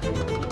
Thank you.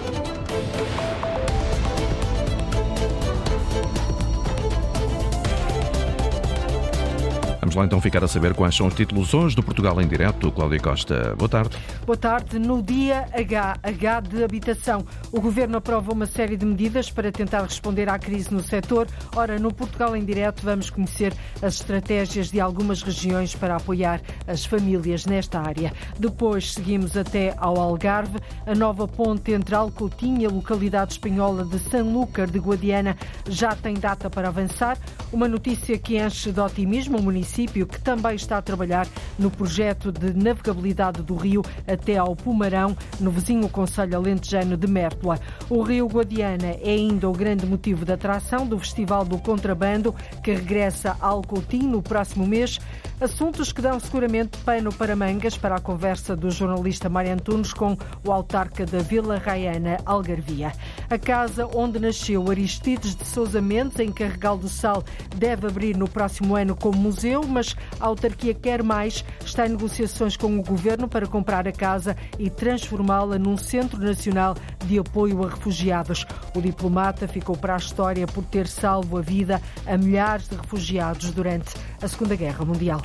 Lá então ficar a saber quais são os títulos hoje do Portugal em Direto. Cláudia Costa, boa tarde. Boa tarde. No dia H, H de habitação, o Governo aprova uma série de medidas para tentar responder à crise no setor. Ora, no Portugal em Direto vamos conhecer as estratégias de algumas regiões para apoiar as famílias nesta área. Depois seguimos até ao Algarve. A nova ponte entre Alcoutinho e a localidade espanhola de Sanlúcar de Guadiana já tem data para avançar. Uma notícia que enche de otimismo o município município que também está a trabalhar no projeto de navegabilidade do rio até ao Pumarão, no vizinho Conselho Alentejano de Mértola. O rio Guadiana é ainda o grande motivo de atração do Festival do Contrabando, que regressa ao Coutinho no próximo mês. Assuntos que dão seguramente pano para mangas para a conversa do jornalista Mário Antunes com o autarca da Vila Raiana, Algarvia. A casa onde nasceu Aristides de Sousa Mendes, em Carregal do Sal, deve abrir no próximo ano como museu, mas a autarquia quer mais. Está em negociações com o governo para comprar a casa e transformá-la num centro nacional de apoio a refugiados. O diplomata ficou para a história por ter salvo a vida a milhares de refugiados durante a Segunda Guerra Mundial.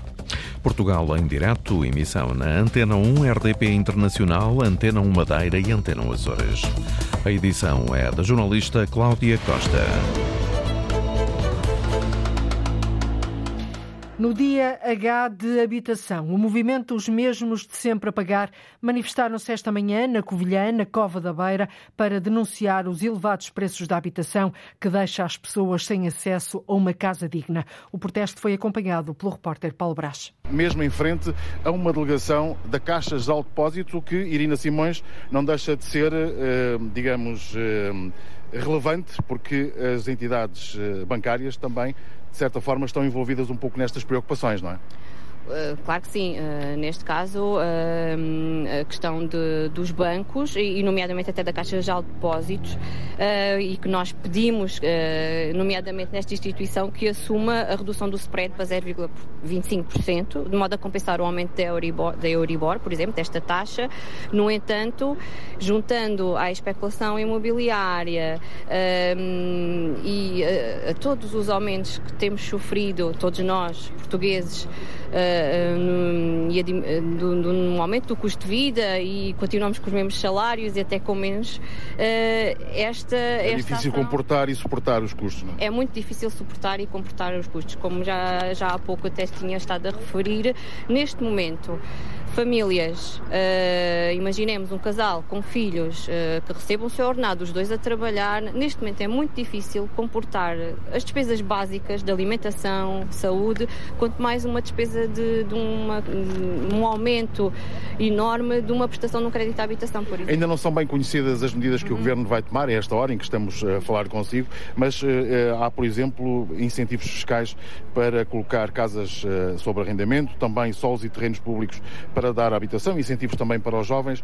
Portugal em direto, emissão na Antena 1 RDP Internacional, Antena 1 Madeira e Antena 1 Açores. A edição é da jornalista Cláudia Costa. No dia H de habitação, o movimento Os Mesmos de Sempre a Pagar manifestaram-se esta manhã na Covilhã, na Cova da Beira, para denunciar os elevados preços da habitação que deixa as pessoas sem acesso a uma casa digna. O protesto foi acompanhado pelo repórter Paulo Brás. Mesmo em frente a uma delegação da Caixa de Depósito, que Irina Simões não deixa de ser, eh, digamos, eh, relevante, porque as entidades eh, bancárias também de certa forma, estão envolvidas um pouco nestas preocupações, não é? Uh, claro que sim. Uh, neste caso, uh, a questão de, dos bancos, e, nomeadamente até da Caixa de Depósitos, e que nós pedimos, nomeadamente nesta instituição, que assuma a redução do spread para 0,25%, de modo a compensar o aumento da Euribor, da Euribor, por exemplo, desta taxa. No entanto, juntando à especulação imobiliária e a todos os aumentos que temos sofrido, todos nós, portugueses, uh, no, no, aumento do custo de vida e continuamos com os mesmos salários e até com menos. Uh, esta, é esta difícil ação, comportar e suportar os custos, não é? É muito difícil suportar e comportar os custos, como já, já há pouco até tinha estado a referir. Neste momento, famílias, uh, imaginemos um casal com filhos uh, que recebam o seu ordenado, os dois a trabalhar, neste momento é muito difícil comportar as despesas básicas de alimentação, saúde, quanto mais uma despesa de, de uma, um aumento enorme de uma prestação no crédito à habitação, por exemplo. Ainda não são bem conhecidas as medidas que uhum. o Governo vai tomar a esta hora em que estamos a falar consigo, mas uh, há, por exemplo, incentivos fiscais para colocar casas sobre arrendamento, também solos e terrenos públicos para para dar habitação, incentivos também para os jovens.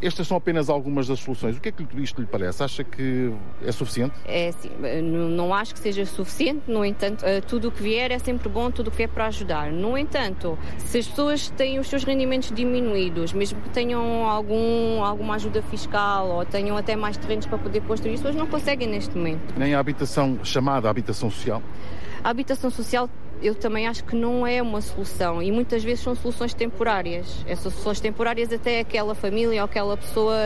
Estas são apenas algumas das soluções. O que é que isto lhe parece? Acha que é suficiente? É sim, não acho que seja suficiente. No entanto, eh, tudo o que vier é sempre bom, tudo o que vier para ajudar. No entanto, se as pessoas têm os seus rendimentos diminuídos, mesmo que tenham algum, alguma ajuda fiscal ou tenham até mais terrenos para poder construir, as pessoas não conseguem neste momento. Nem a habitação chamada habitação social? A habitação social eu também acho que não é uma solução e muitas vezes são soluções temporárias. Essas soluções temporárias até aquela família ou aquela pessoa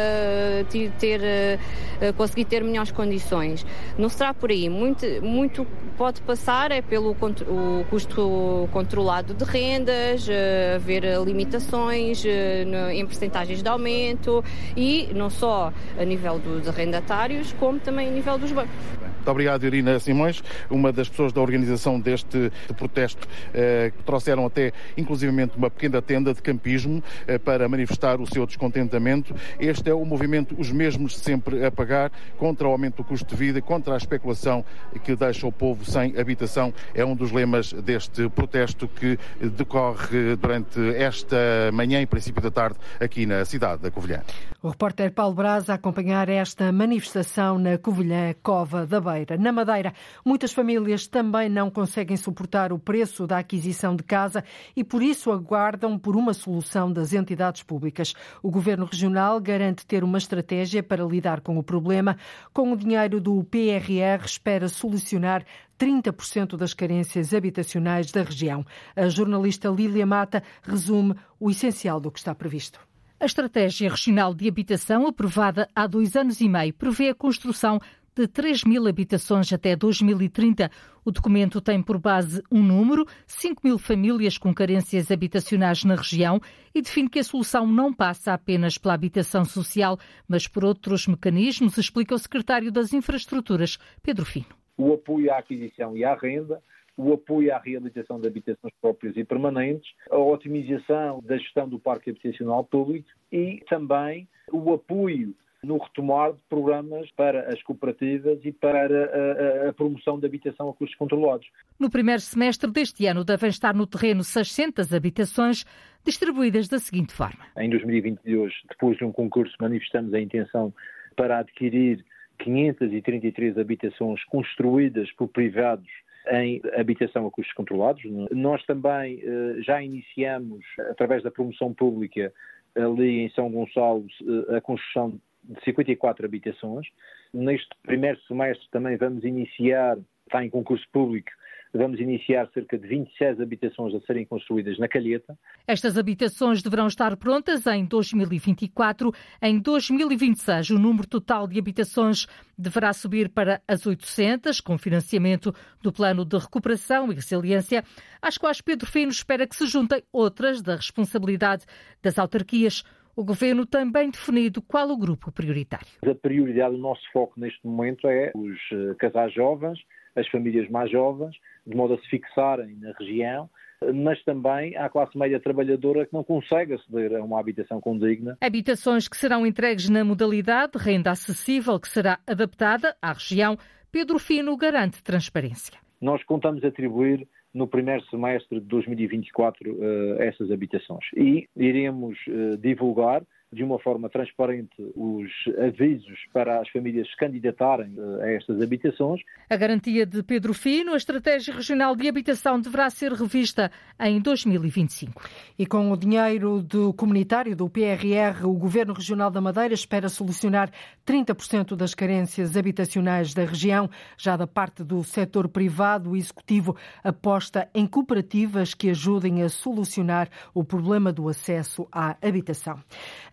ter, ter eh, eh, conseguir ter melhores condições. Não será por aí. Muito, muito pode passar é pelo o custo controlado de rendas, eh, haver limitações em percentagens de aumento e não só a nível dos arrendatários, como também a nível dos bancos. Muito obrigado, Irina Simões, uma das pessoas da organização deste protesto, eh, que trouxeram até, inclusivamente, uma pequena tenda de campismo eh, para manifestar o seu descontentamento. Este é o movimento Os Mesmos sempre a pagar contra o aumento do custo de vida, contra a especulação que deixa o povo sem habitação. É um dos lemas deste protesto que decorre durante esta manhã e princípio da tarde aqui na cidade da Covilhã. O repórter Paulo Braz a acompanhar esta manifestação na Covilhã Cova da Beira. Aveira. Na Madeira, muitas famílias também não conseguem suportar o preço da aquisição de casa e por isso aguardam por uma solução das entidades públicas. O Governo Regional garante ter uma estratégia para lidar com o problema. Com o dinheiro do PRR, espera solucionar 30% das carências habitacionais da região. A jornalista Lília Mata resume o essencial do que está previsto. A Estratégia Regional de Habitação, aprovada há dois anos e meio, prevê a construção de 3 mil habitações até 2030. O documento tem por base um número, 5 mil famílias com carências habitacionais na região e define que a solução não passa apenas pela habitação social, mas por outros mecanismos, explica o secretário das Infraestruturas, Pedro Fino. O apoio à aquisição e à renda, o apoio à realização de habitações próprias e permanentes, a otimização da gestão do parque habitacional público e também o apoio no retomar de programas para as cooperativas e para a, a, promoção da habitação a custos controlados. No primeiro semestre deste ano devem estar no terreno 600 habitações distribuídas da seguinte forma. Em 2022, depois de um concurso, manifestamos a intenção para adquirir 533 habitações construídas por privados em habitação a custos controlados. Nós também eh, já iniciamos, através da promoção pública, ali em São Gonçalo, eh, a construção de 54 habitações. Neste primeiro semestre também vamos iniciar, está em concurso público, vamos iniciar cerca de 26 habitações a serem construídas na Calheta. Estas habitações deverão estar prontas em 2024. Em 2026, o número total de habitações deverá subir para as 800, com financiamento do Plano de Recuperação e Resiliência, às quais Pedro Fino espera que se juntem outras da responsabilidade das autarquias o Governo também definido qual o grupo prioritário. A prioridade, o nosso foco neste momento é os eh, casais jovens, as famílias mais jovens, de modo a se fixarem na região, mas também à classe média trabalhadora que não consegue aceder a uma habitação condigna. Habitações que serão entregues na modalidade renda acessível, que será adaptada à região. Pedro Fino garante transparência. Nós contamos atribuir no primeiro semestre de 2024 uh, eh, essas habitações. E iremos uh, divulgar de uma forma transparente os avisos para as famílias se candidatarem eh, a estas habitações. A garantia de Pedro Fino, a Estratégia Regional de Habitação deverá ser revista em 2025. E com o dinheiro do comunitário do PRR, o Governo Regional da Madeira espera solucionar 30% das carências habitacionais da região. Já da parte do setor privado, o Executivo aposta em cooperativas que ajudem a solucionar o problema do acesso à habitação.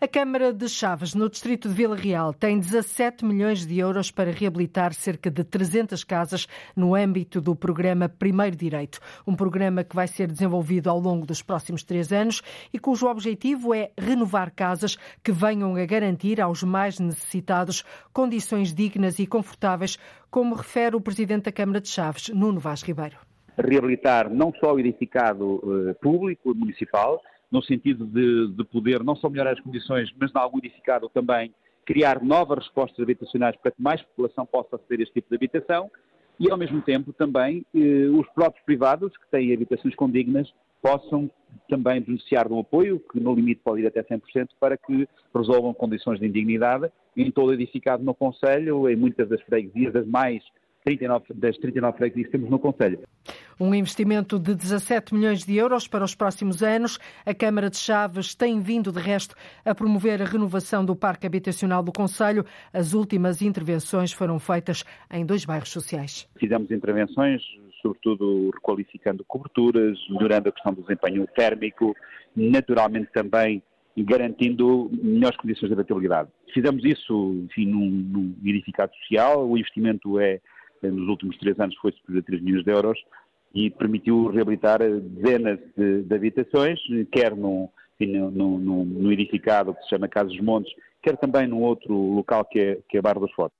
A Câmara de Chaves, no distrito de Vila Real, tem 17 milhões de euros para reabilitar cerca de 300 casas no âmbito do programa Primeiro Direito, um programa que vai ser desenvolvido ao longo dos próximos três anos e cujo objetivo é renovar casas que venham a garantir aos mais necessitados condições dignas e confortáveis, como refere o Presidente da Câmara de Chaves, Nuno Vaz Ribeiro. Reabilitar não só o edificado uh, público, municipal, no sentido de, de poder não só melhorar as condições, mas, em algum edificado também, criar novas respostas habitacionais para que mais população possa aceder a este tipo de habitação e, ao mesmo tempo, também eh, os próprios privados que têm habitações condignas possam também beneficiar de um apoio, que no limite pode ir até 100%, para que resolvam condições de indignidade em todo edificado no Conselho, em muitas das freguesias, das mais 39, das 39 freguesias que temos no Conselho. Um investimento de 17 milhões de euros para os próximos anos. A Câmara de Chaves tem vindo, de resto, a promover a renovação do parque habitacional do Conselho. As últimas intervenções foram feitas em dois bairros sociais. Fizemos intervenções, sobretudo requalificando coberturas, melhorando a questão do desempenho térmico, naturalmente também garantindo melhores condições de habitabilidade. Fizemos isso enfim, num, num edificado social, o investimento é nos últimos três anos foi superior a 3 milhões de euros e permitiu reabilitar dezenas de, de habitações, quer num, no, no, no, edificado que se chama Casas Montes, quer também num outro local que é, que é Barra dos Fortes.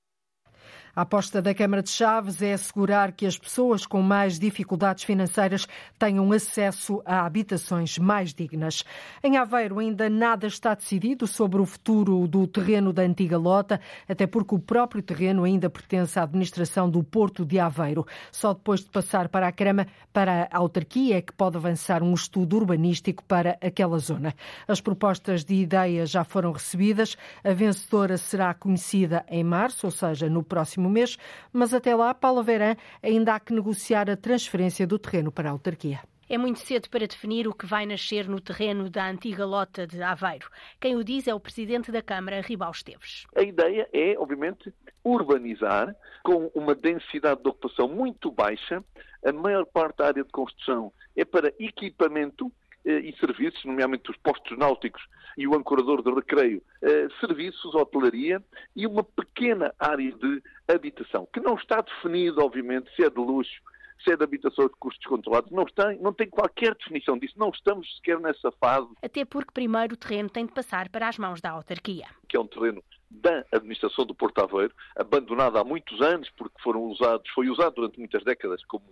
A aposta da Câmara de Chaves é assegurar que as pessoas com mais dificuldades financeiras tenham acesso a habitações mais dignas. Em Aveiro ainda nada está decidido sobre o futuro do terreno da antiga Lota, até porque o próprio terreno ainda pertence à administração do Porto de Aveiro. Só depois de passar para a Crema, para a autarquia, é que pode avançar um estudo urbanístico para aquela zona. As propostas de ideias já foram recebidas. A vencedora será conhecida em março, ou seja, no próximo próximo mês, mas até lá, Paula Verã ainda há que negociar a transferência do terreno para a autarquia. É muito cedo para definir o que vai nascer no terreno da antiga lota de Aveiro. Quem o diz é o presidente da Câmara, Ribal Esteves. A ideia é, obviamente, urbanizar com uma densidade de ocupação muito baixa. A maior parte da área de construção é para equipamento e serviços, nomeadamente os postos náuticos e o ancorador de recreio, eh, serviços, hotelaria e uma pequena área de habitação, que não está definido, obviamente, se é de luxo, se é de habitação de custos controlados, não tem, não tem qualquer definição disso, não estamos sequer nessa fase. Até porque primeiro o terreno tem de passar para as mãos da autarquia. Que é um terreno da administração do Porto Aveiro, abandonado há muitos anos porque foram usados, foi usado durante muitas décadas como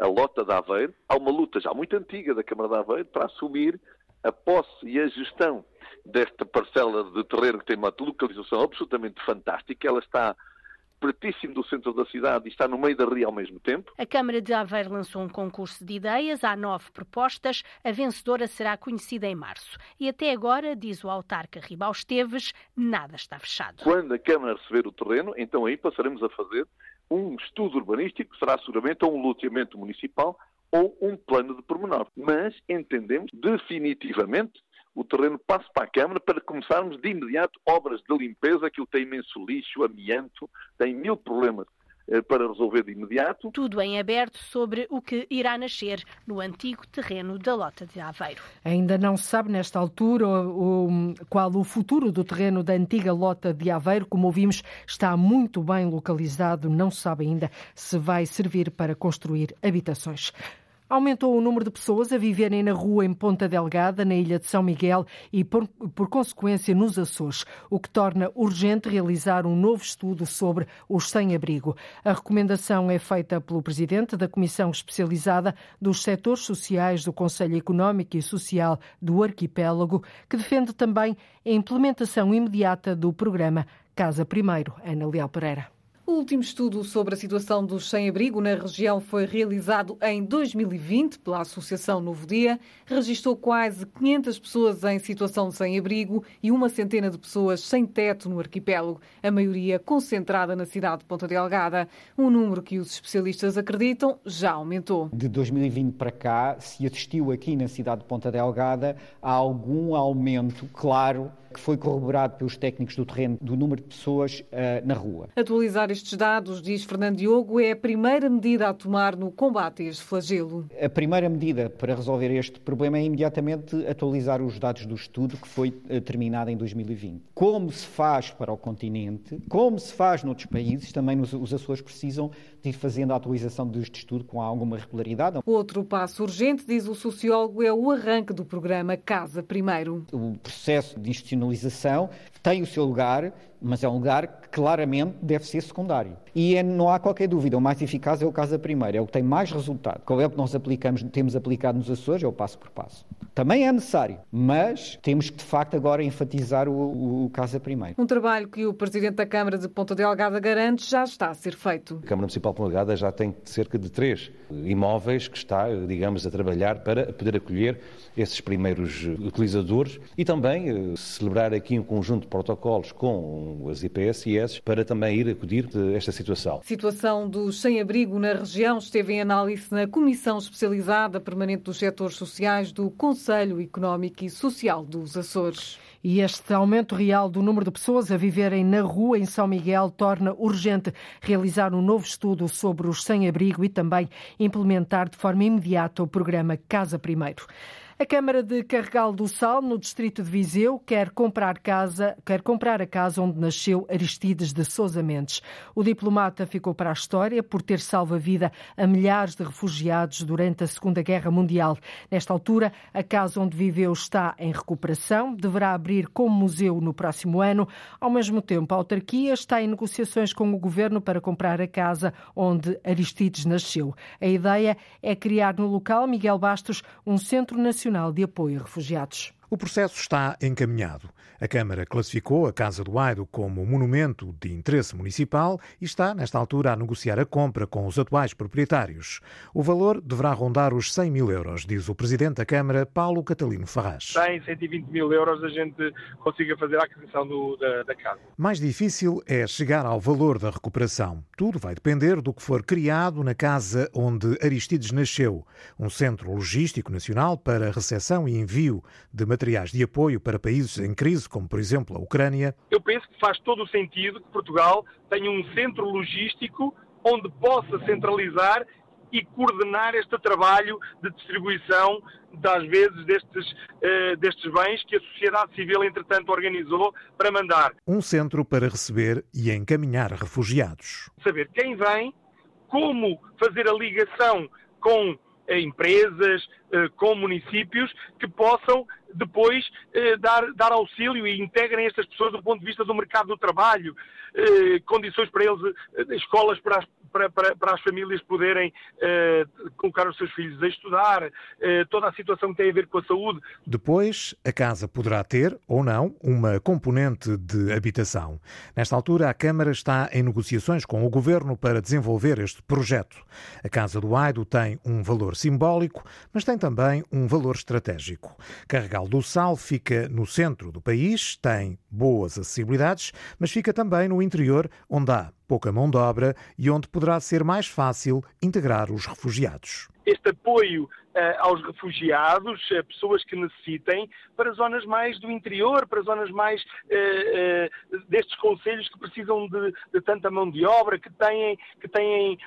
a lota de Aveiro. Há uma luta já muito antiga da Câmara de Aveiro para assumir a posse e a gestão desta parcela de terreno que tem uma localização absolutamente fantástica. Ela está pertíssimo do centro da cidade e está no meio da ria ao mesmo tempo. A Câmara de Aveiro lançou um concurso de ideias, há nove propostas, a vencedora será conhecida em março. E até agora, diz o autarca Ribal Esteves, nada está fechado. Quando a Câmara receber o terreno, então aí passaremos a fazer um estudo urbanístico, que será seguramente um loteamento municipal ou um plano de pormenor. Mas entendemos definitivamente o terreno passe para a Câmara para começarmos de imediato obras de limpeza, aquilo tem imenso lixo, amianto, tem mil problemas eh, para resolver de imediato. Tudo em aberto sobre o que irá nascer no antigo terreno da Lota de Aveiro. Ainda não se sabe nesta altura o, qual o futuro do terreno da antiga Lota de Aveiro. Como ouvimos, está muito bem localizado, não se sabe ainda se vai servir para construir habitações. Aumentou o número de pessoas a viverem na rua em Ponta Delgada, na ilha de São Miguel e, por, por, consequência, nos Açores, o que torna urgente realizar um novo estudo sobre os sem-abrigo. A recomendação é feita pelo presidente da Comissão Especializada dos Setores Sociais do Conselho Económico e Social do Arquipélago, que defende também a implementação imediata do programa Casa Primeiro. Ana Leal Pereira. O último estudo sobre a situação dos sem-abrigo na região foi realizado em 2020 pela Associação Novo Dia. Registrou quase 500 pessoas em situação de sem-abrigo e uma centena de pessoas sem teto no arquipélago, a maioria concentrada na cidade de Ponta Delgada. Um número que os especialistas acreditam já aumentou. De 2020 para cá, se assistiu aqui na cidade de Ponta Delgada a algum aumento claro que foi corroborado pelos técnicos do terreno do número de pessoas uh, na rua. Atualizar estes dados, diz Fernando Diogo, é a primeira medida a tomar no combate a este flagelo. A primeira medida para resolver este problema é imediatamente atualizar os dados do estudo que foi uh, terminado em 2020. Como se faz para o continente, como se faz noutros países, também os, os Açores precisam ir fazendo a atualização deste estudo com alguma regularidade. Outro passo urgente, diz o sociólogo, é o arranque do programa Casa Primeiro. O processo de institucionalização institucionalização tem o seu lugar, mas é um lugar que claramente deve ser secundário. E é, não há qualquer dúvida, o mais eficaz é o caso da primeira, é o que tem mais resultado. Qual é o que nós aplicamos, temos aplicado nos Açores? É o passo por passo. Também é necessário, mas temos que de facto agora enfatizar o, o, o caso da primeira. Um trabalho que o Presidente da Câmara de Ponta Delgada garante já está a ser feito. A Câmara Municipal de Ponta Delgada já tem cerca de três imóveis que está, digamos, a trabalhar para poder acolher esses primeiros utilizadores e também eh, celebrar aqui um conjunto de protocolos com as IPSS para também ir acudir esta situação. Situação dos sem-abrigo na região esteve em análise na Comissão Especializada Permanente dos Setores Sociais do Conselho Económico e Social dos Açores. E este aumento real do número de pessoas a viverem na rua em São Miguel torna urgente realizar um novo estudo sobre os sem-abrigo e também implementar de forma imediata o programa Casa Primeiro. A Câmara de Carregal do Sal, no distrito de Viseu, quer comprar, casa, quer comprar a casa onde nasceu Aristides de Sousa Mendes. O diplomata ficou para a história por ter salvo a vida a milhares de refugiados durante a Segunda Guerra Mundial. Nesta altura, a casa onde viveu está em recuperação, deverá abrir como museu no próximo ano. Ao mesmo tempo, a autarquia está em negociações com o governo para comprar a casa onde Aristides nasceu. A ideia é criar no local, Miguel Bastos, um centro nacional Nacional de Apoio a Refugiados. O processo está encaminhado. A Câmara classificou a Casa do Aido como monumento de interesse municipal e está, nesta altura, a negociar a compra com os atuais proprietários. O valor deverá rondar os 100 mil euros, diz o Presidente da Câmara, Paulo Catalino Farras. 100, 120 mil euros a gente consiga fazer a aquisição do, da, da casa. Mais difícil é chegar ao valor da recuperação. Tudo vai depender do que for criado na casa onde Aristides nasceu, um centro logístico nacional para recepção e envio de materiais de apoio para países em crise, como por exemplo a Ucrânia. Eu penso que faz todo o sentido que Portugal tenha um centro logístico onde possa centralizar e coordenar este trabalho de distribuição, das vezes, destes, uh, destes bens que a sociedade civil, entretanto, organizou para mandar. Um centro para receber e encaminhar refugiados. Saber quem vem, como fazer a ligação com empresas, uh, com municípios, que possam depois eh, dar, dar auxílio e integrem estas pessoas do ponto de vista do mercado do trabalho, eh, condições para eles, eh, escolas para as, para, para, para, as famílias poderem eh, colocar os seus filhos a estudar, eh, toda a situação que tem a ver com a saúde. Depois, a casa poderá ter, ou não, uma componente de habitação. Nesta altura, a Câmara está em negociações com o Governo para desenvolver este projeto. A Casa do Aido tem um valor simbólico, mas tem também um valor estratégico. Carregal do Sal fica no centro do país, tem boas acessibilidades, mas fica também no interior, onde há pouca mão de obra e onde poderá ser mais fácil integrar os refugiados. Este apoio uh, aos refugiados, a pessoas que necessitem, para zonas mais do interior, para zonas mais uh, uh, destes conselhos que precisam de, de, tanta mão de obra, que têm, que têm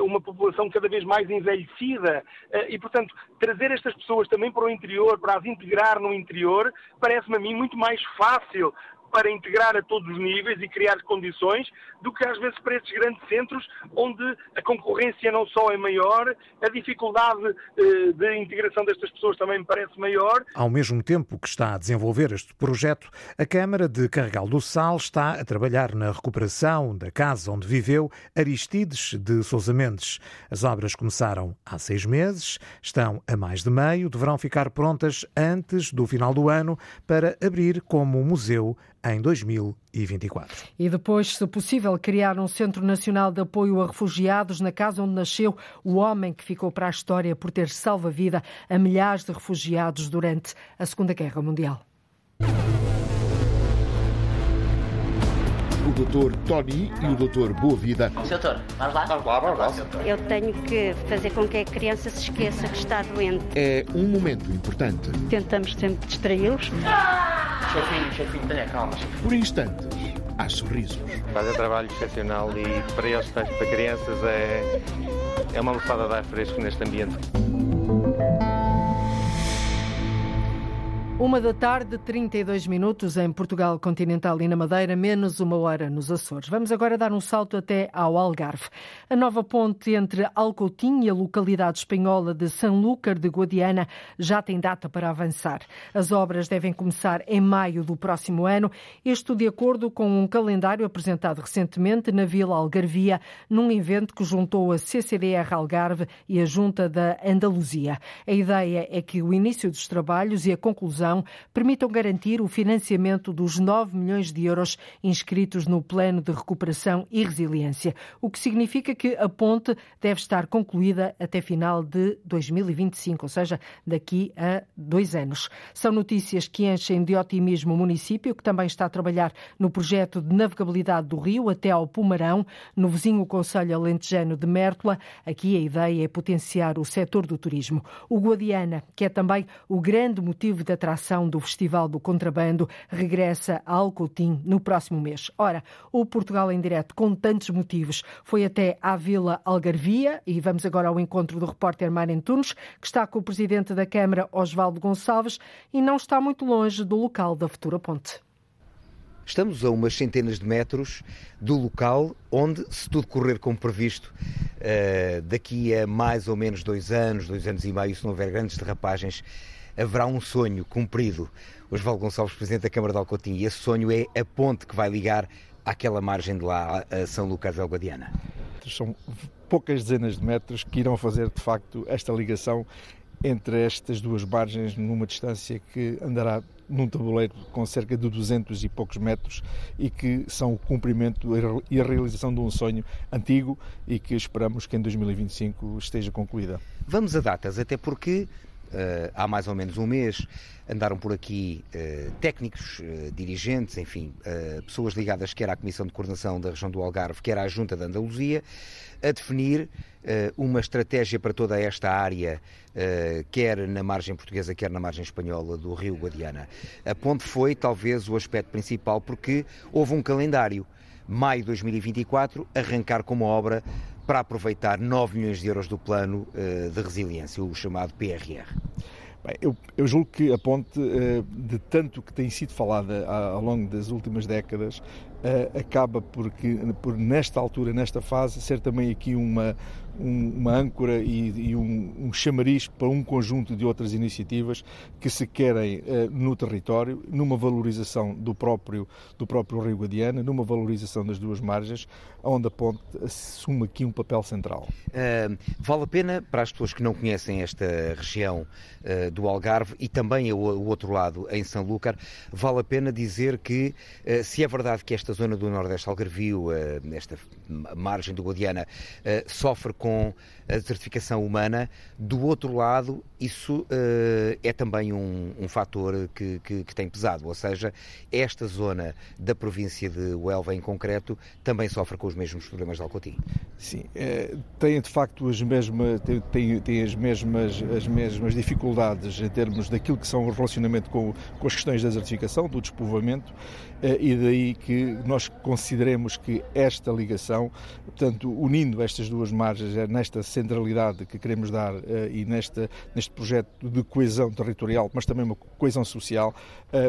uma população cada vez mais envelhecida. e, portanto, trazer estas pessoas também para o interior, para as integrar no interior, parece-me a mim muito mais fácil para integrar a todos os níveis e criar condições do que às vezes para estes grandes centros onde a concorrência não só é maior, a dificuldade eh, de integração destas pessoas também me parece maior. Ao mesmo tempo que está a desenvolver este projeto, a Câmara de Carregal do Sal está a trabalhar na recuperação da casa onde viveu Aristides de Sousa Mendes. As obras começaram há seis meses, estão a mais de meio, deverão ficar prontas antes do final do ano para abrir como museu em 2024. E depois, se possível, criar um Centro Nacional de Apoio a Refugiados na casa onde nasceu o homem que ficou para a história por ter salvo a vida a milhares de refugiados durante a Segunda Guerra Mundial. Dr. Tony e o Dr. Boa Vida. Doutor, vamos lá? Vamos lá, vamos lá. Eu tenho que fazer com que a criança se esqueça que está doente. É um momento importante. Tentamos sempre distraí-los. Ah! Chefinho, chefinho, tenha calma. Por instantes, há sorrisos. Fazer trabalho excepcional e para eles, para crianças, é, é uma lufada de ar fresco neste ambiente. Uma da tarde, 32 minutos em Portugal continental e na Madeira, menos uma hora nos Açores. Vamos agora dar um salto até ao Algarve. A nova ponte entre Alcoutim e a localidade espanhola de Sanlúcar de Guadiana já tem data para avançar. As obras devem começar em maio do próximo ano, isto de acordo com um calendário apresentado recentemente na Vila Algarvia, num evento que juntou a CCDR Algarve e a Junta da Andaluzia. A ideia é que o início dos trabalhos e a conclusão permitam garantir o financiamento dos 9 milhões de euros inscritos no Plano de Recuperação e Resiliência, o que significa que a ponte deve estar concluída até final de 2025, ou seja, daqui a dois anos. São notícias que enchem de otimismo o município, que também está a trabalhar no projeto de navegabilidade do rio até ao Pumarão, no vizinho Conselho Alentejano de Mértola. Aqui a ideia é potenciar o setor do turismo. O Guadiana, que é também o grande motivo de atração ação do Festival do Contrabando regressa a Alcoutim no próximo mês. Ora, o Portugal em Direto, com tantos motivos, foi até à Vila Algarvia e vamos agora ao encontro do repórter Mário Tunes, que está com o Presidente da Câmara, Osvaldo Gonçalves, e não está muito longe do local da futura ponte. Estamos a umas centenas de metros do local onde, se tudo correr como previsto, eh, daqui a mais ou menos dois anos, dois anos e meio, se não houver grandes derrapagens, haverá um sonho cumprido. Osvaldo Gonçalves, Presidente da Câmara de Alcotim, e esse sonho é a ponte que vai ligar àquela margem de lá, a São Lucas del Guadiana. São poucas dezenas de metros que irão fazer, de facto, esta ligação entre estas duas margens numa distância que andará num tabuleiro com cerca de 200 e poucos metros e que são o cumprimento e a realização de um sonho antigo e que esperamos que em 2025 esteja concluída. Vamos a datas, até porque há mais ou menos um mês andaram por aqui uh, técnicos, uh, dirigentes, enfim, pessoas ligadas quer à Comissão de Coordenação da região do Algarve, quer à Junta de Andaluzia, a definir uma estratégia para toda esta área, quer na margem portuguesa, quer na margem espanhola do Rio Guadiana. A ponte foi talvez o aspecto principal porque houve um calendário. Maio de 2024, arrancar com uma obra para aproveitar 9 milhões de euros do plano uh, de resiliência, o chamado PRR? Eu, eu, julgo que a ponte, uh, de tanto que tem sido falada ao longo das últimas décadas, uh, acaba por, nesta altura, nesta fase, ser também aqui uma, um, uma âncora e, e um, um, chamariz para um conjunto de outras iniciativas que se querem uh, no território, numa valorização do próprio, do próprio Rio Guadiana, numa valorização das duas margens, onde a ponte assume aqui um papel central. Uh, vale a pena, para as pessoas que não conhecem esta região uh, do Algarve e também o, o, outro lado, em São vale a pena dizer que, se é verdade que esta zona do Nordeste Algarvio, esta margem do Guadiana, sofre com com a certificação humana. Do outro lado, isso uh, é também um, um fator que, que, que, tem pesado, ou seja, esta zona da província de Huelva em concreto também sofre com os mesmos problemas de Alcotim. Sim, é, tem de facto as mesmas, tem, tem, tem, as, mesmas, as mesmas dificuldades em termos daquilo que são o relacionamento com, com as questões da desertificação, do despovoamento, é, e daí que nós consideremos que esta ligação, portanto, unindo estas duas margens, é nesta centralidade que queremos dar é, e nesta, neste projeto de coesão territorial, mas também uma coesão social,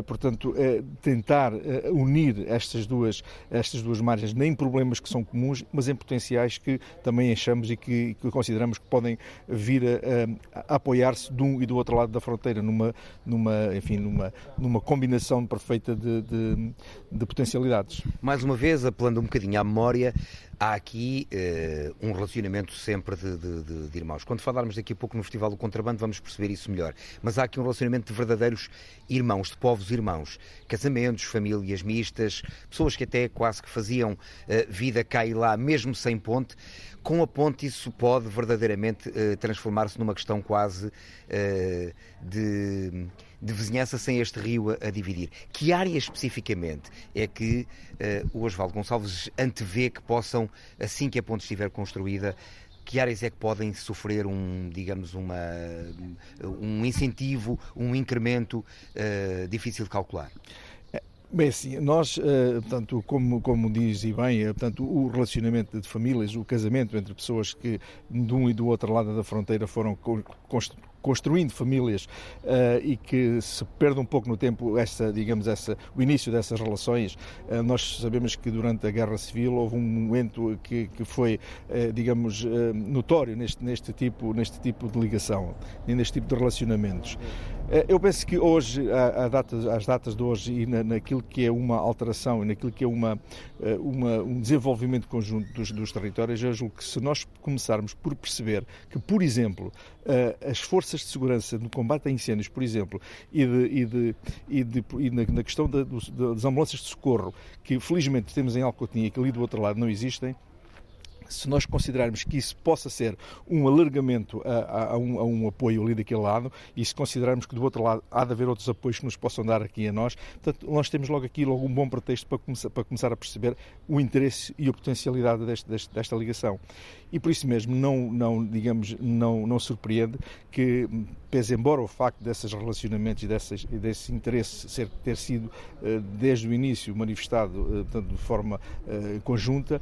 portanto, tentar unir estas duas, estas duas margens, nem problemas que são comuns, mas em potenciais que também achamos e que, que consideramos que podem vir a, a apoiar-se de um e do outro lado da fronteira, numa, numa, enfim, numa, numa combinação perfeita de, de de potencialidades. Mais uma vez, apelando um bocadinho à memória, há aqui uh, um relacionamento sempre de, de, de, de, irmãos. Quando falarmos daqui a pouco no Festival do Contrabando, vamos perceber isso melhor. Mas há aqui um relacionamento de verdadeiros irmãos, de povos irmãos. Casamentos, famílias mistas, pessoas que até quase que faziam uh, vida cá e lá, mesmo sem ponte. Com a ponte, isso pode verdadeiramente uh, transformar-se numa questão quase de de vizinhança sem este rio a, a dividir. Que área especificamente é que uh, o Osvaldo Gonçalves antevê que possam, assim que a ponte estiver construída, que áreas é que podem sofrer um, digamos, uma, um incentivo, um incremento uh, difícil de calcular? Bem, sim, nós, eh, portanto, como, como diz e bem, portanto, o relacionamento de famílias, o casamento entre pessoas que de um e do outro lado da fronteira foram construindo famílias uh, e que se perde um pouco no tempo essa, digamos, essa, o início dessas relações. Uh, nós sabemos que durante a Guerra Civil houve um momento que, que foi, uh, digamos, notório neste, neste, tipo, neste tipo de ligação, neste tipo de relacionamentos. Eu penso que hoje, a data, às datas de hoje e na, naquilo que é uma alteração e naquilo que é uma, uma, um desenvolvimento conjunto dos, dos territórios, eu julgo que se nós começarmos por perceber que, por exemplo, as forças de segurança no combate a incêndios, por exemplo, e, de, e, de, e, de, e na, na, questão da, das ambulâncias de socorro, que felizmente temos em Alcotim e que ali do outro lado não existem, se nós considerarmos que isso possa ser um alargamento a, a, a, um, a, um, apoio ali daquele lado e se considerarmos que do outro lado há de haver outros apoios que nos possam dar aqui a nós, portanto, nós temos logo aqui logo um bom pretexto para começar, para começar a perceber o interesse e a potencialidade deste, deste, desta ligação. E por isso mesmo não, não digamos, não, não surpreende que pese embora o facto desses relacionamentos e, dessas, e desse interesse ser, ter sido eh, desde o início manifestado eh, portanto, de forma eh, conjunta,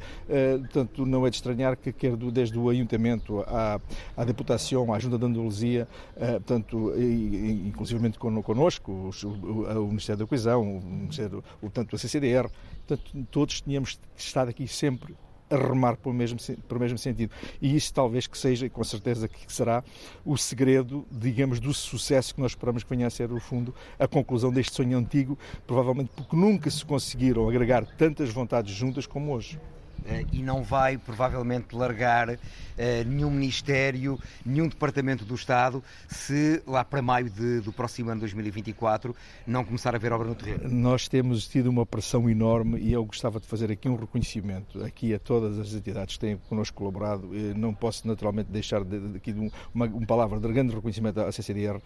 portanto, não é de estranhar que quer desde o Ayuntamento à, à Deputação, à Junta de Andaluzia, portanto, inclusivamente connosco, o, o Ministério da Coesão, o Ministério, portanto, a CCDR, portanto, todos tínhamos estado aqui sempre a remar para o, mesmo, para o mesmo sentido. E isso talvez que seja, e com certeza que será, o segredo, digamos, do sucesso que nós esperamos que venha a ser, no fundo, a conclusão deste sonho antigo, provavelmente porque nunca se conseguiram agregar tantas vontades juntas como hoje. E não vai provavelmente largar nenhum Ministério, nenhum Departamento do Estado, se lá para maio de, do próximo ano 2024 não começar a ver obra no terreno. Nós temos tido uma pressão enorme e eu gostava de fazer aqui um reconhecimento aqui a todas as entidades que têm connosco colaborado. Não posso naturalmente deixar de, de, aqui de uma, uma, palavra de grande reconhecimento à CCDR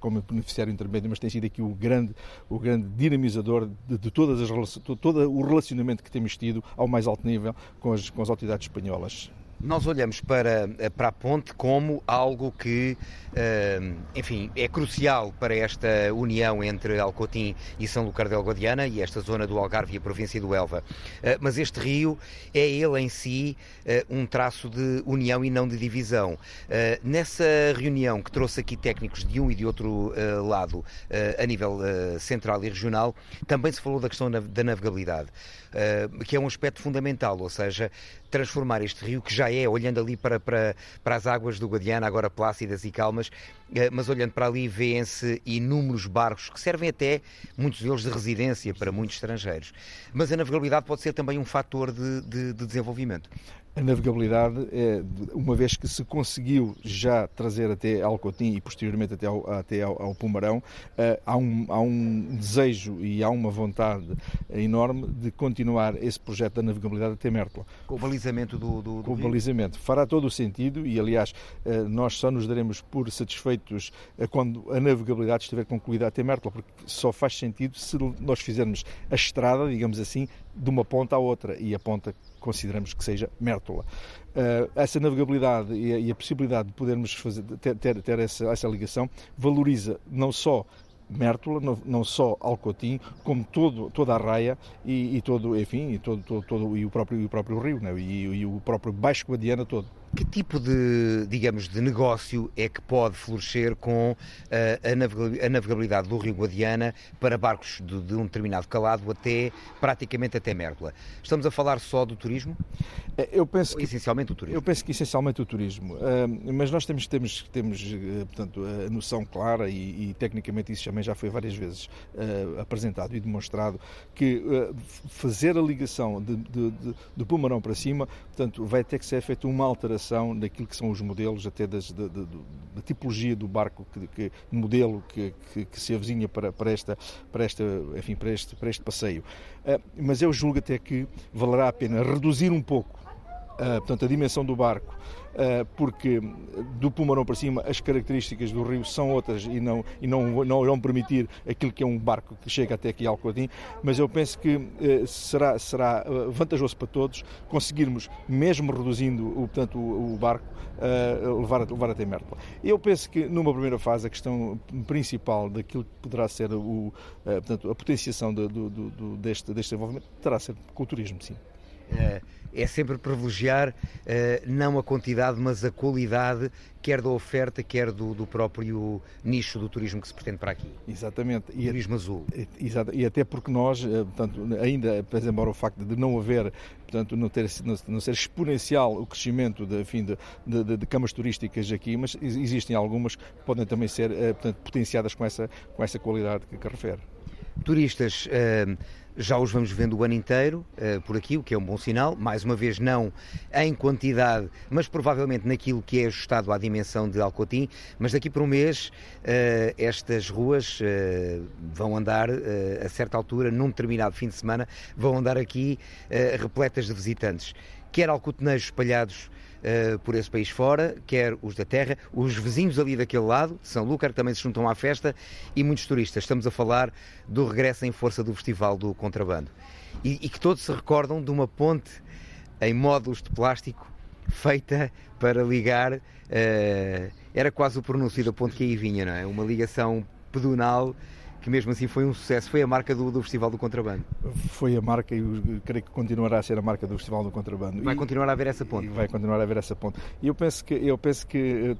como beneficiário intermédio, mas tem sido aqui o grande, o grande dinamizador de, de todas as, todo o relacionamento que temos tido ao mais alto nível com as, com as autoridades espanholas. Nós olhamos para, para a ponte como algo que, enfim, é crucial para esta união entre Alcotim e São Lucar del Guadiana e esta zona do Algarve e a província do Elva. Mas este rio é ele em si um traço de união e não de divisão. Nessa reunião que trouxe aqui técnicos de um e de outro lado, a nível central e regional, também se falou da questão da navegabilidade. Que é um aspecto fundamental, ou seja, transformar este rio, que já é, olhando ali para, para, para as águas do Guadiana, agora plácidas e calmas, uh, mas olhando para ali vêem-se inúmeros barcos que servem até, muitos deles de residência para muitos estrangeiros. Mas a navegabilidade pode ser também um fator de, de, de desenvolvimento a navegabilidade, é, uma vez que se conseguiu já trazer até Alcotim e posteriormente até ao, até ao, ao Pumarão, uh, há, um, há um desejo e há uma vontade enorme de continuar esse projeto da navegabilidade até Mértola. Com o balizamento do, do, do Com o balizamento. Fará todo o sentido e, aliás, uh, nós só nos daremos por satisfeitos uh, quando a navegabilidade estiver concluída até Mértola, porque só faz sentido se nós fizermos a estrada, digamos assim, de uma ponta à outra e a ponta consideramos que seja Mértola. Uh, essa navegabilidade e a, e a, possibilidade de podermos fazer, ter, ter, ter essa, essa ligação valoriza não só Mértola, não, não, só Alcotim, como todo, toda a raia e, e todo, enfim, e, todo, todo, todo, e, o próprio, e o próprio rio, né? e, e o próprio Baixo Guadiana todo. Que tipo de, digamos, de negócio é que pode florescer com uh, a navegabilidade do Rio Guadiana para barcos de, de, um determinado calado até, praticamente até Mértola? Estamos a falar só do turismo? Eu penso Ou que, essencialmente o turismo? Eu penso que essencialmente o turismo, uh, mas nós temos, temos, temos uh, portanto, a noção clara e, e, tecnicamente isso também já foi várias vezes apresentado e demonstrado que fazer a ligação de, de, de, do Pumarão para cima, portanto, vai ter que ser feita uma alteração daquilo que são os modelos, até das, da, da, da tipologia do barco, que, que modelo que, que, que, se avizinha para, para, esta, para, esta, enfim, para, este, para este passeio. Uh, mas eu julgo até que valerá a pena reduzir um pouco uh, portanto, a dimensão do barco porque do Pumarão para cima as características do rio são outras e não, e não, não irão permitir aquilo que é um barco que chega até aqui ao Codim, mas eu penso que eh, será, será eh, vantajoso para todos conseguirmos, mesmo reduzindo o, portanto, o barco, levar, levar até Mértola. Eu penso que numa primeira fase a questão principal daquilo que poderá ser o, portanto, a potenciação do, do, do, deste, deste desenvolvimento terá a ser com o turismo, sim. É é sempre privilegiar eh, não a quantidade, mas a qualidade, quer da oferta, quer do, do próprio nicho do turismo que se pretende para aqui. Exatamente. E turismo azul. Exato. E até porque nós, eh, portanto, ainda, embora o facto de não haver, portanto, não, ter, não ser exponencial o crescimento de, enfim, de, de, de camas turísticas aqui, mas existem algumas que podem também ser eh, portanto, potenciadas com essa, com essa qualidade que, que refere. Turistas. Já os vamos vendo o ano inteiro uh, por aqui, o que é um bom sinal. Mais uma vez, não em quantidade, mas provavelmente naquilo que é ajustado à dimensão de Alcotim. Mas daqui por um mês, uh, estas ruas uh, vão andar, a certa altura, num determinado fim de semana, vão andar aqui repletas de visitantes. Quer alcoteneiros espalhados uh, por esse país fora, quer os da terra, os vizinhos ali daquele lado, de São Lúcar, também se juntam à festa, e muitos turistas. Estamos a falar do regresso em força do Festival do Contrabando. E, e que todos se recordam de uma ponte em módulos de plástico feita para ligar. Uh, era quase o pronúncio da ponte que aí vinha, não é? Uma ligação pedonal que mesmo assim foi um sucesso, foi a marca do, do Festival do Contrabando. Foi a marca e creio que continuará a ser a marca do Festival do Contrabando. Vai e, continuar a haver essa ponte. Vai continuar a haver essa ponte. E eu penso que, eu penso que eh,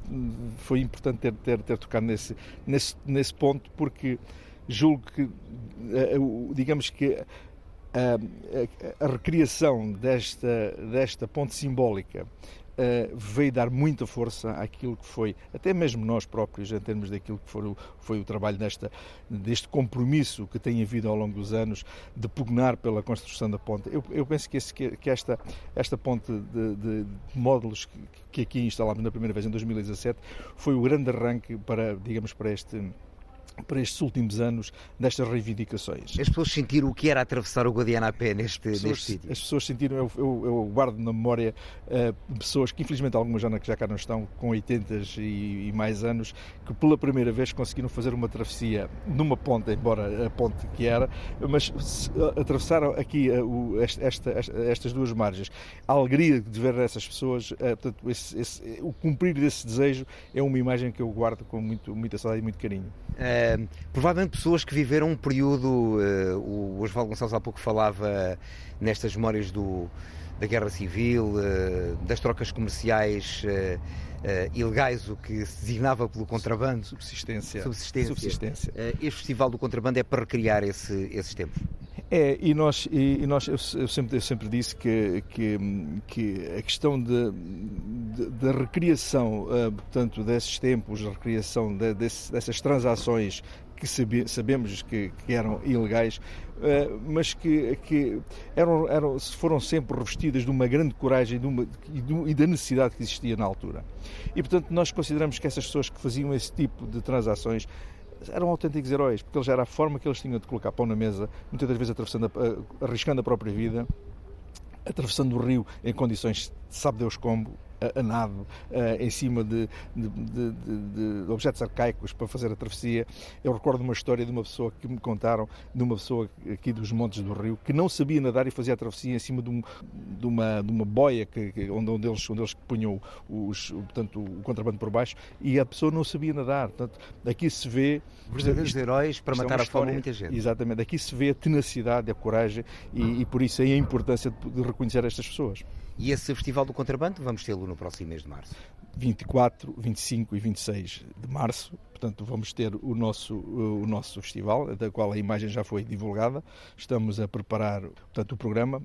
foi importante ter, ter, ter tocado nesse, nesse, nesse ponto porque julgo que, eh, digamos que a, a, a recriação desta, desta ponte simbólica uh, veio dar muita força àquilo que foi, até mesmo nós próprios, em termos daquilo que foi o, foi o trabalho desta, deste compromisso que tem havido ao longo dos anos de pugnar pela construção da ponte. Eu, eu penso que, esse, que, esta, esta ponte de, de, de módulos que, que aqui instalámos na primeira vez em 2017 foi o grande arranque para, digamos, para este para estes últimos anos destas reivindicações. As pessoas sentiram o que era atravessar o Guadiana a pé neste, pessoas, neste sítio? As pessoas sentiram, eu, eu, eu guardo na memória uh, pessoas que infelizmente algumas já, já cá não estão, com 80 e, e, mais anos, que pela primeira vez conseguiram fazer uma travessia numa ponte, embora a ponte que era, mas se, uh, atravessaram aqui uh, esta, esta, estas duas margens. A alegria de ver essas pessoas, portanto, esse, esse, o cumprir desse desejo é uma imagem que eu guardo com muito, muita saudade e muito carinho provavelmente pessoas que viveram um período, uh, o Osvaldo Gonçalves há pouco falava nestas memórias do, da guerra civil, uh, das trocas comerciais uh, ilegais, o que se designava pelo contrabando. Subsistência. Subsistência. Subsistência. este Festival do Contrabando é para recriar esse, esses tempos. É, e nós, e, nós eu, sempre, eu sempre disse que, que, que a questão da recriação, uh, portanto, desses tempos, a recriação de, desse, dessas transações que sabe, sabemos que, que, eram ilegais, uh, mas que, que eram, eram, foram sempre revestidas de uma grande coragem de uma, e, de, e da necessidade que existia na altura. E, portanto, nós consideramos que essas pessoas que faziam esse tipo de transações eram autênticos heróis, porque eles era a forma que eles tinham de colocar pão na mesa, muitas das vezes atravessando a, arriscando a própria vida, atravessando o rio em condições, sabe Deus como, a, a nado em cima de, de, de, de, objetos arcaicos para fazer a travessia. Eu recordo uma história de uma pessoa que me contaram, de uma pessoa aqui dos Montes do Rio, que não sabia nadar e fazia a travessia em cima de, um, uma, uma boia que, que, onde, onde, eles, onde eles punham os, portanto, o contrabando por baixo e a pessoa não sabia nadar. Portanto, aqui se vê. Verdadeiros heróis para é matar é a fome muita gente. Exatamente. Aqui se vê a tenacidade, a coragem e, e por isso aí a importância de reconhecer estas pessoas. E esse Festival do Contrabando vamos tê-lo no próximo mês de março? 24, 25 e 26 de março. Portanto, vamos ter o nosso, o nosso festival, da qual a imagem já foi divulgada. Estamos a preparar portanto, o programa.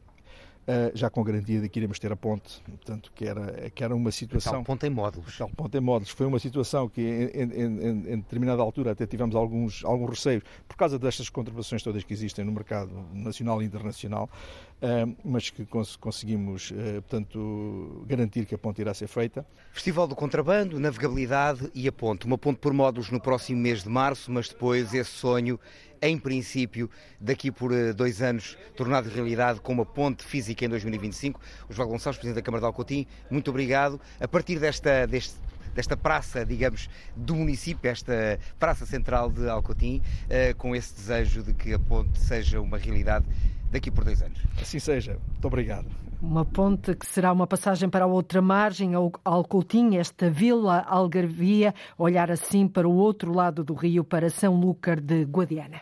Uh, já com garantia de que iremos ter a ponte, portanto, que era, que era uma situação... A ponte em módulos. A ponte em módulos. Foi uma situação que, em, em, em, determinada altura, até tivemos alguns, alguns receios, por causa destas contribuições todas que existem no mercado nacional e internacional, uh, mas que cons conseguimos, uh, portanto, garantir que a ponte irá ser feita. Festival do Contrabando, Navegabilidade e a ponte. Uma ponte por módulos no próximo mês de março, mas depois esse sonho em princípio, daqui por eh, dois anos, tornado realidade com uma ponte física em 2025. Osvaldo Gonçalves, Presidente da Câmara de Alcotim, muito obrigado. A partir desta, deste, desta praça, digamos, do município, esta praça central de Alcotim, uh, com esse desejo de que a ponte seja uma realidade daqui por dois anos. Assim seja. Muito obrigado. Uma ponte que será uma passagem para a outra margem, ao Alcoutim, esta vila algarvia, olhar assim para o outro lado do rio, para São Lúcar de Guadiana.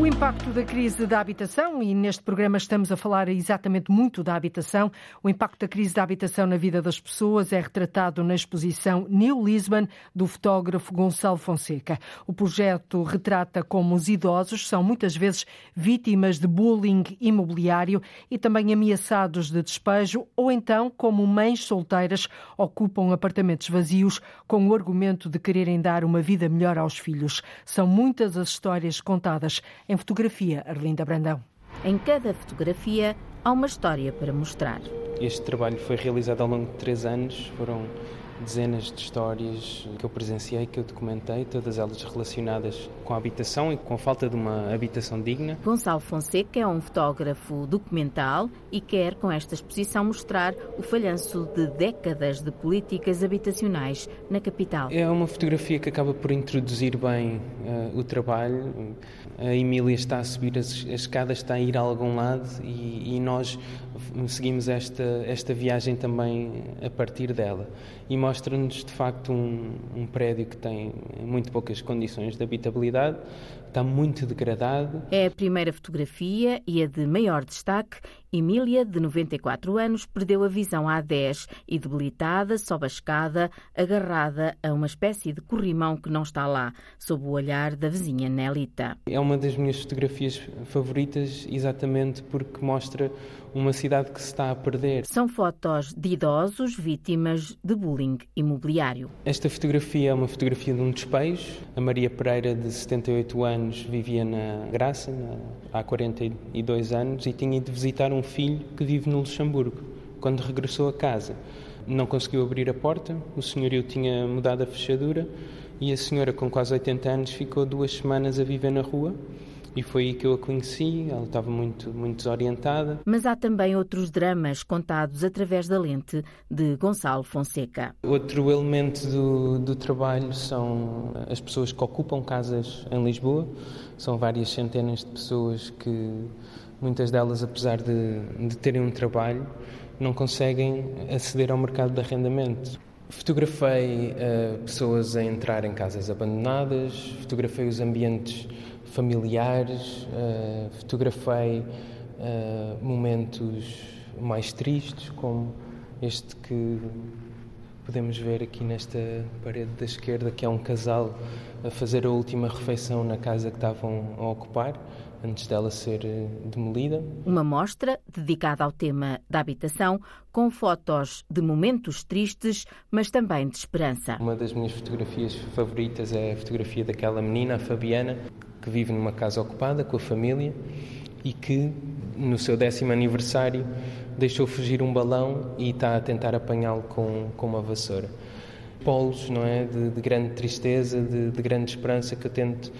O impacto da crise da habitação, e neste programa estamos a falar exatamente muito da habitação, o impacto da crise da habitação na vida das pessoas é retratado na exposição New Lisbon do fotógrafo Gonçalo Fonseca. O projeto retrata como os idosos são muitas vezes vítimas de bullying imobiliário e também ameaçados de despejo, ou então como mães solteiras ocupam apartamentos vazios com o argumento de quererem dar uma vida melhor aos filhos. São muitas as histórias contadas em fotografia, Arlinda Brandão. Em cada fotografia há uma história para mostrar. Este trabalho foi realizado ao longo de três anos. Foram dezenas de histórias que eu presenciei, que eu documentei, todas elas relacionadas com a habitação e com a falta de uma habitação digna. Gonçalo Fonseca é um fotógrafo documental e quer, com esta exposição, mostrar o falhanço de décadas de políticas habitacionais na capital. É uma fotografia que acaba por introduzir bem uh, o trabalho. A Emília está a subir as, as escadas, está a ir a algum lado e, e nós seguimos esta, esta viagem também a partir dela e mostra-nos de facto um, um, prédio que tem muito poucas condições de habitabilidade, está muito degradado. É a primeira fotografia e a de maior destaque. Emília, de 94 anos, perdeu a visão há 10 e, debilitada, sobe a escada, agarrada a uma espécie de corrimão que não está lá, sob o olhar da vizinha Nelita. É uma das minhas fotografias favoritas, exatamente porque mostra uma cidade que se está a perder. São fotos de idosos vítimas de bullying imobiliário. Esta fotografia é uma fotografia de um despejo. A Maria Pereira, de 78 anos, vivia na Graça na, há 42 anos e tinha de visitar um filho que vive no Luxemburgo. Quando regressou a casa, não conseguiu abrir a porta, o senhorio tinha mudado a fechadura e a senhora, com quase 80 anos, ficou duas semanas a viver na rua e foi aí que eu a conheci, ela estava muito, muito desorientada. Mas há também outros dramas contados através da lente de Gonçalo Fonseca. Outro elemento do, do trabalho são as pessoas que ocupam casas em Lisboa. São várias centenas de pessoas que, muitas delas, apesar de, de terem um trabalho, não conseguem aceder ao mercado de arrendamento. Fotografei uh, pessoas a entrar em casas abandonadas, fotografei os ambientes familiares, uh, fotografei uh, momentos mais tristes, como este que podemos ver aqui nesta parede da esquerda, que é um casal a fazer a última refeição na casa que estavam a ocupar antes dela ser eh, demolida. Uma mostra dedicada ao tema da habitação, com fotos de momentos tristes, mas também de esperança. Uma das minhas fotografias favoritas é a fotografia daquela menina, a Fabiana, que vive numa casa ocupada com a família e que, no seu décimo aniversário, deixou fugir um balão e está a tentar apanhá-lo com, com uma vassoura. Polos, não é? De, de grande tristeza, de, de grande esperança que eu tento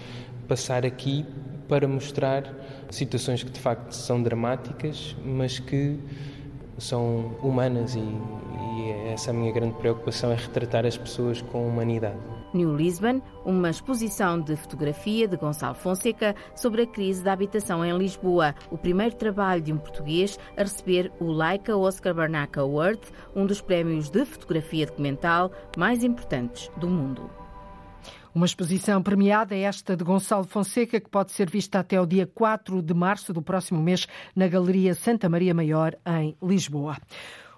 passar aqui para mostrar situações que de facto são dramáticas, mas que são humanas e, e essa é a minha grande preocupação é retratar as pessoas com humanidade. New Lisbon, uma exposição de fotografia de Gonçalo Fonseca sobre a crise da habitação em Lisboa, o primeiro trabalho de um português a receber o Leica Oscar Barnack Award, um dos prémios de fotografia documental mais importantes do mundo. Uma exposição premiada é esta de Gonçalo Fonseca, que pode ser vista até o dia 4 de março do próximo mês na Galeria Santa Maria Maior, em Lisboa.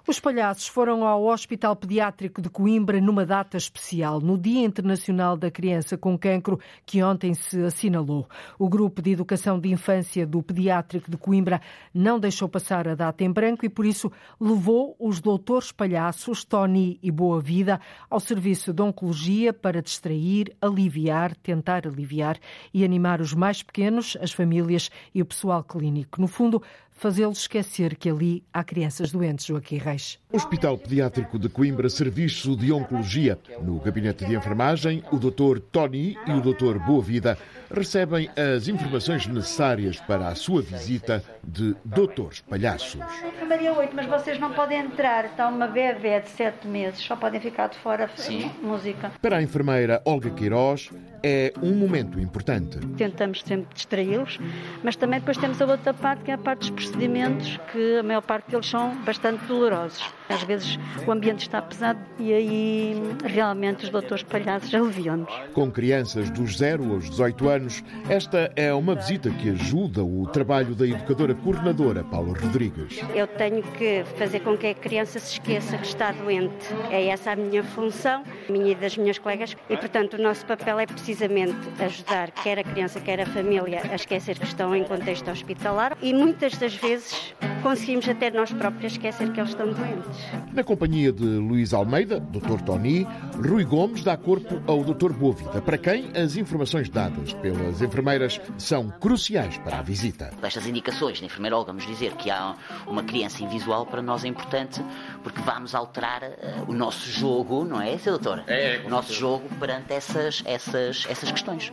Os palhaços foram ao Hospital Pediátrico de Coimbra numa data especial, no Dia Internacional da Criança com Cancro, que ontem se assinalou. O Grupo de Educação de Infância do Pediátrico de Coimbra não deixou passar a data em branco e, por isso, levou os doutores palhaços, Tony e Boa Vida, ao serviço de Oncologia para distrair, aliviar, tentar aliviar e animar os mais pequenos, as famílias e o pessoal clínico. No fundo, fazê-los esquecer que ali há crianças doentes, Joaquim Reis. Hospital Pediátrico de Coimbra, Serviço de Oncologia. No gabinete de enfermagem, o Dr. Tony e o Dr. Boa Vida recebem as informações necessárias para a sua visita de doutores palhaços. Enfermaria 8, mas vocês não podem entrar. Está uma bebê de 7 meses, só podem ficar de fora Sim. música. Para a enfermeira Olga Queiroz, é um momento importante. Tentamos sempre distraí-los, mas também depois temos a outra parte, que é a parte dos procedimentos, que a maior parte deles são bastante dolorosos. Às vezes o ambiente está pesado e aí realmente os doutores palhaços aliviam-nos. Com crianças dos 0 aos 18 anos, esta é uma visita que ajuda o trabalho da educadora coordenadora Paula Rodrigues. Eu tenho que fazer com que a criança se esqueça que está doente. É essa a minha função, minha e das minhas colegas, e portanto o nosso papel é precisamente ajudar quer a criança, quer a família a esquecer que estão em contexto hospitalar e muitas das vezes conseguimos até nós próprios esquecer que eles estão doentes. Na companhia de Luís Almeida, Dr. Tony, Rui Gomes dá corpo ao Dr. Boavida, para quem as informações dadas pelas enfermeiras são cruciais para a visita. Estas indicações da enfermeira Olga nos dizer que há uma criança invisual para nós é importante porque vamos alterar uh, o nosso jogo, não é, doutor? É, é, o nosso jogo perante essas, essas, essas questões.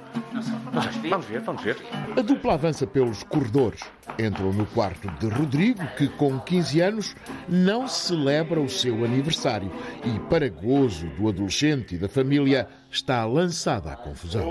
Vamos ver, vamos ver. A dupla avança pelos corredores. Entram no quarto de Rodrigo, que com 15 anos não celebra o seu aniversário e, para gozo do adolescente e da família, está lançada à confusão.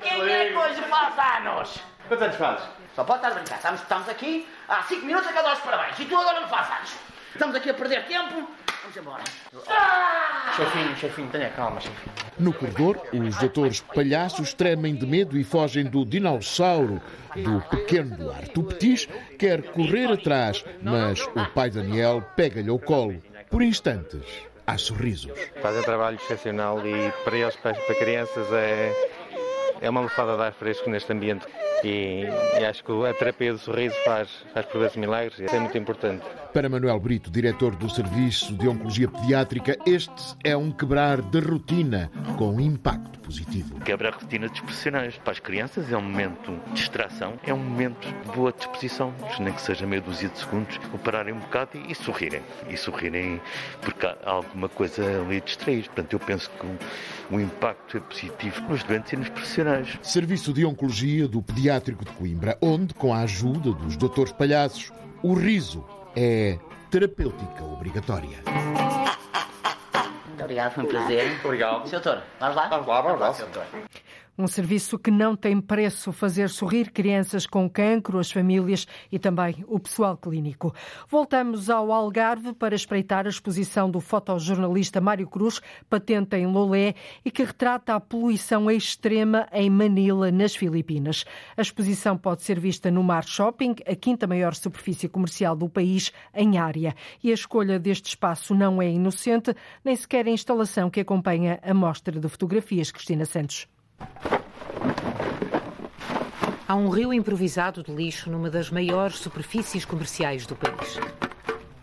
Quem é que hoje faz anos? Quantos anos fazes? Só pode estar a brincar. Estamos, estamos aqui há 5 minutos a cada aos parabéns. E tu agora não fazes anos. Estamos aqui a perder tempo. Vamos embora. Ah! Chefinho, chefinho, tenha calma, chefinho. No corredor, os doutores palhaços tremem de medo e fogem do dinossauro do pequeno Duarte. O Petis quer correr atrás, mas o pai Daniel pega-lhe ao colo. Por instantes, há sorrisos. Fazem um trabalho excepcional e para eles, para crianças, é, é uma lefada de ar fresco neste ambiente. E, e, acho que a terapia do sorriso faz, faz por vezes milagres e é muito importante. Para Manuel Brito, diretor do Serviço de Oncologia Pediátrica, este é um quebrar de rotina com impacto positivo. Quebra a rotina dos profissionais. Para as crianças é um momento de distração, é um momento de boa disposição, nem que seja meia dúzia de segundos, o pararem um bocado e, e sorrirem. E sorrirem porque há alguma coisa ali a distrair. Portanto, eu penso que o, o impacto é positivo nos doentes e nos profissionais. Serviço de Oncologia do Pediátrico de Coimbra, onde, com a ajuda dos doutores palhaços, o riso é terapêutica obrigatória. Muito obrigado, foi um prazer. Muito obrigado. Sr. Doutor, vamos lá? Vamos lá, vamos lá. Doutor. Um serviço que não tem preço fazer sorrir crianças com cancro, as famílias e também o pessoal clínico. Voltamos ao Algarve para espreitar a exposição do fotojornalista Mário Cruz, patente em Lolé, e que retrata a poluição extrema em Manila, nas Filipinas. A exposição pode ser vista no Mar Shopping, a quinta maior superfície comercial do país em área. E a escolha deste espaço não é inocente, nem sequer a instalação que acompanha a mostra de fotografias. Cristina Santos. Há um rio improvisado de lixo numa das maiores superfícies comerciais do país.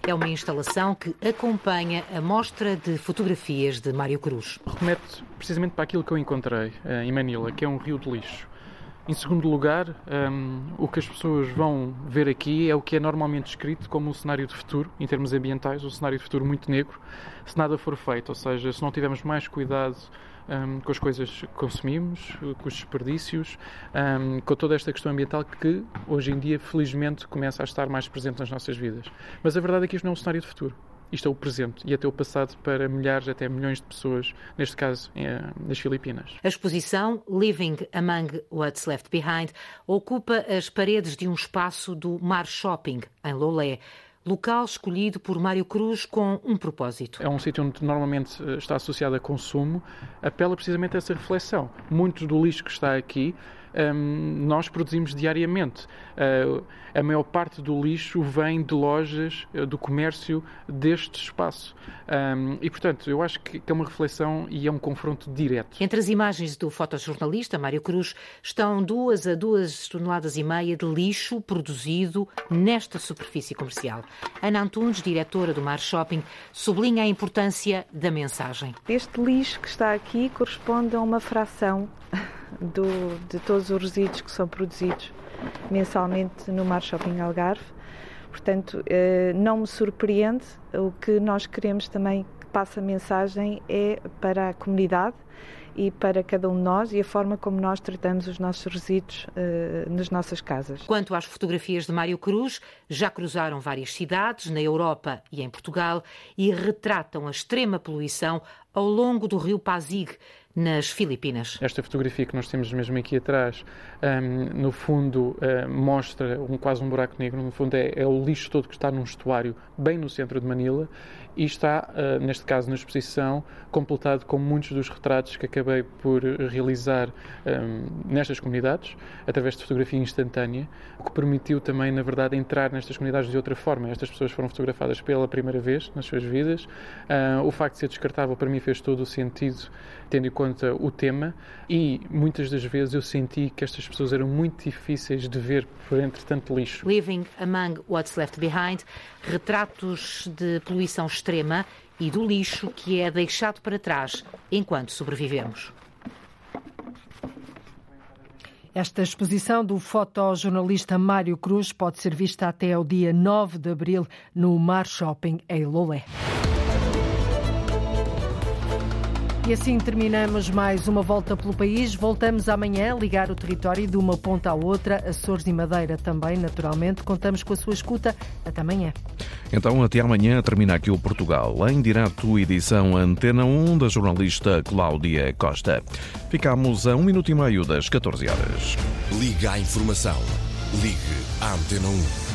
É uma instalação que acompanha a mostra de fotografias de Mário Cruz. Remete precisamente para aquilo que eu encontrei eh, em Manila, que é um rio de lixo. Em segundo lugar, um, o que as pessoas vão ver aqui é o que é normalmente descrito como um cenário de futuro, em termos ambientais, um cenário de futuro muito negro, se nada for feito, ou seja, se não tivermos mais cuidado um, com as coisas que consumimos, com os desperdícios, um, com toda esta questão ambiental que hoje em dia, felizmente, começa a estar mais presente nas nossas vidas. Mas a verdade é que isto não é um cenário de futuro. Isto é o presente e até o passado para milhares, até milhões de pessoas, neste caso nas Filipinas. A exposição Living Among What's Left Behind ocupa as paredes de um espaço do Mar Shopping, em Lolé local escolhido por Mário Cruz com um propósito. É um sítio onde normalmente eh, está associado a consumo, apela precisamente a essa reflexão. Muito do lixo que está aqui um, nós produzimos diariamente. Uh, a maior parte do lixo vem de lojas uh, do comércio deste espaço. Um, e, portanto, eu acho que é uma reflexão e é um confronto direto. Entre as imagens do fotojornalista Mário Cruz estão duas a duas toneladas e meia de lixo produzido nesta superfície comercial. Ana Antunes, diretora do Mar Shopping, sublinha a importância da mensagem. Este lixo que está aqui corresponde a uma fração do, de todos os resíduos que são produzidos mensalmente no Mar Shopping Algarve. Portanto, eh, não me surpreende. O que nós queremos também que passe a mensagem é para a comunidade e para cada um de nós e a forma como nós tratamos os nossos resíduos uh, nas nossas casas. Quanto às fotografias de Mário Cruz, já cruzaram várias cidades, na Europa e em Portugal, e retratam a extrema poluição ao longo do rio Pasig, nas Filipinas. Esta fotografia que nós temos mesmo aqui atrás, um, no fundo, uh, mostra um, quase um buraco negro. No fundo, é, é, o lixo todo que está num estuário, bem no centro de Manila, e está, uh, neste caso, na exposição, completado com muitos dos retratos que acabei por realizar um, nestas comunidades, através de fotografia instantânea, o que permitiu também, na verdade, entrar nestas comunidades de outra forma. Estas pessoas foram fotografadas pela primeira vez nas suas vidas. Uh, o facto de ser descartável, para mim, fez todo o sentido, tendo em conta o tema, e muitas das vezes eu senti que estas pessoas eram muito difíceis de ver por entre tanto lixo. Living Among What's Left Behind, retratos de poluição extrema e do lixo que é deixado para trás enquanto sobrevivemos. Esta exposição do fotojornalista Mário Cruz pode ser vista até ao dia 9 de abril no Mar Shopping em Lolé. E assim terminamos mais uma volta pelo país. Voltamos amanhã a ligar o território de uma ponta à outra, Açores e Madeira também, naturalmente. Contamos com a sua escuta. Até amanhã. Então, até amanhã termina aqui o Portugal, em direto, edição Antena 1 da jornalista Cláudia Costa. Ficamos a um minuto e meio das 14 horas. Liga à informação Ligue à Antena 1.